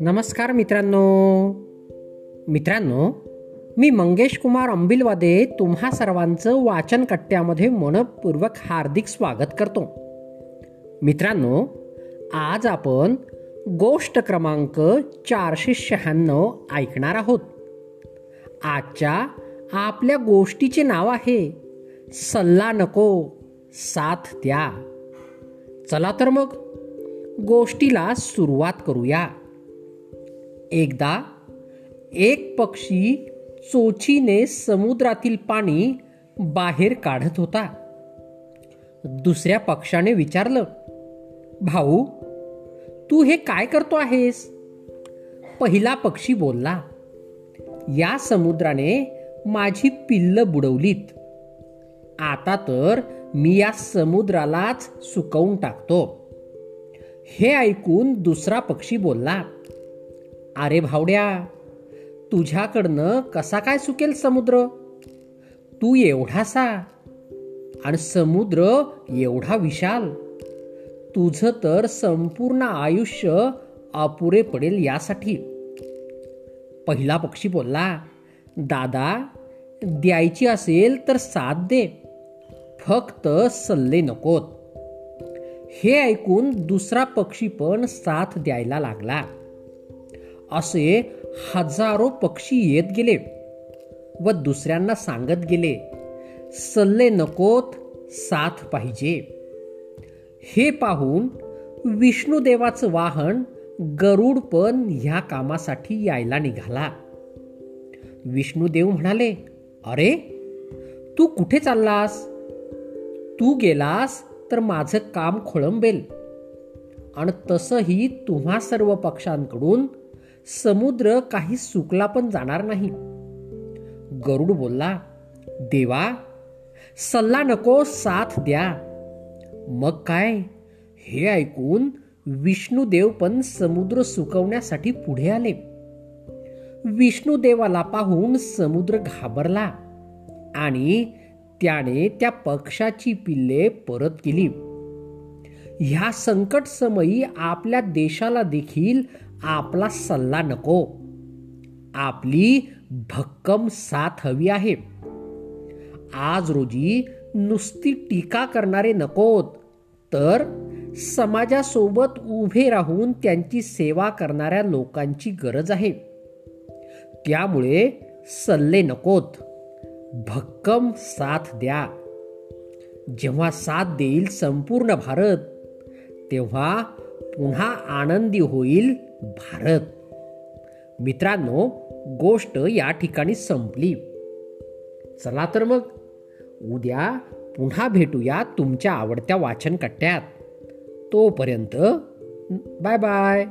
नमस्कार मित्रांनो. मित्रांनो मी मंगेश कुमार अंबिलवादे तुम्हा सर्वांचं वाचन कट्ट्यामध्ये मनपूर्वक हार्दिक स्वागत करतो. मित्रांनो आज आपण गोष्ट क्रमांक चारशे शहाण्णव ऐकणार आहोत. आजच्या आपल्या गोष्टीचे नाव आहे सल्ला नको. साथ द्या. चला तर मग गोष्टीला सुरुवात करूया. एकदा एक पक्षी चोचीने समुद्रातील पाणी बाहेर काढत होता. दुसऱ्या पक्षाने विचारलं भाऊ तू हे काय करतो आहेस? पहिला पक्षी बोलला या समुद्राने माझी पिल्लं बुडवलीत. आता तर मी या समुद्रालाच सुकवून टाकतो. हे ऐकून दुसरा पक्षी बोलला अरे भावड्या तुझ्याकडनं कसा काय सुकेल समुद्र? तू एवढासा आणि समुद्र एवढा विशाल. तुझं तर संपूर्ण आयुष्य अपुरे पडेल यासाठी. पहिला पक्षी बोलला दादा द्यायची असेल तर साथ दे. फक्त सल्ले नकोत. हे ऐकून दुसरा पक्षी पण साथ द्यायला लागला. असे हजारो पक्षी येत गेले व दुसऱ्यांना सांगत गेले सल्ले नकोत साथ पाहिजे. हे पाहून विष्णुदेवाचं वाहन गरुड पण ह्या कामासाठी यायला निघाला. विष्णुदेव म्हणाले अरे तू कुठे चाललास? तू गेलास तर माझं काम खोळंबेल. आणि तसंही तुम्हा सर्व पक्षांकडून समुद्र काही सुकला पण जाणार नाही. गरुड बोलला देवा सल्ला नको साथ द्या. मग काय? हे ऐकून विष्णुदेव पण समुद्र सुकवण्यासाठी पुढे आले. विष्णुदेवाला पाहून समुद्र घाबरला आणि त्याने त्या पक्षाची पिल्ले परत केली. ह्या संकट समयी आपल्या देशाला देखील आपला सल्ला नको. आपली भक्कम साथ हवी आहे. आज रोजी नुसती टीका करणारे नकोत तर समाजासोबत उभे राहून त्यांची सेवा करणाऱ्या लोकांची गरज आहे. त्यामुळे सल्ले नकोत. भक्कम साथ द्या. जेव्हा साथ देईल संपूर्ण भारत तेव्हा पुन्हा आनंदी होईल भारत. मित्रांनो गोष्ट या ठिकाणी संपली. चला तर मग उद्या पुन्हा भेटूया तुमच्या आवडत्या वाचन कट्ट्यात तोपर्यंत बाय बाय.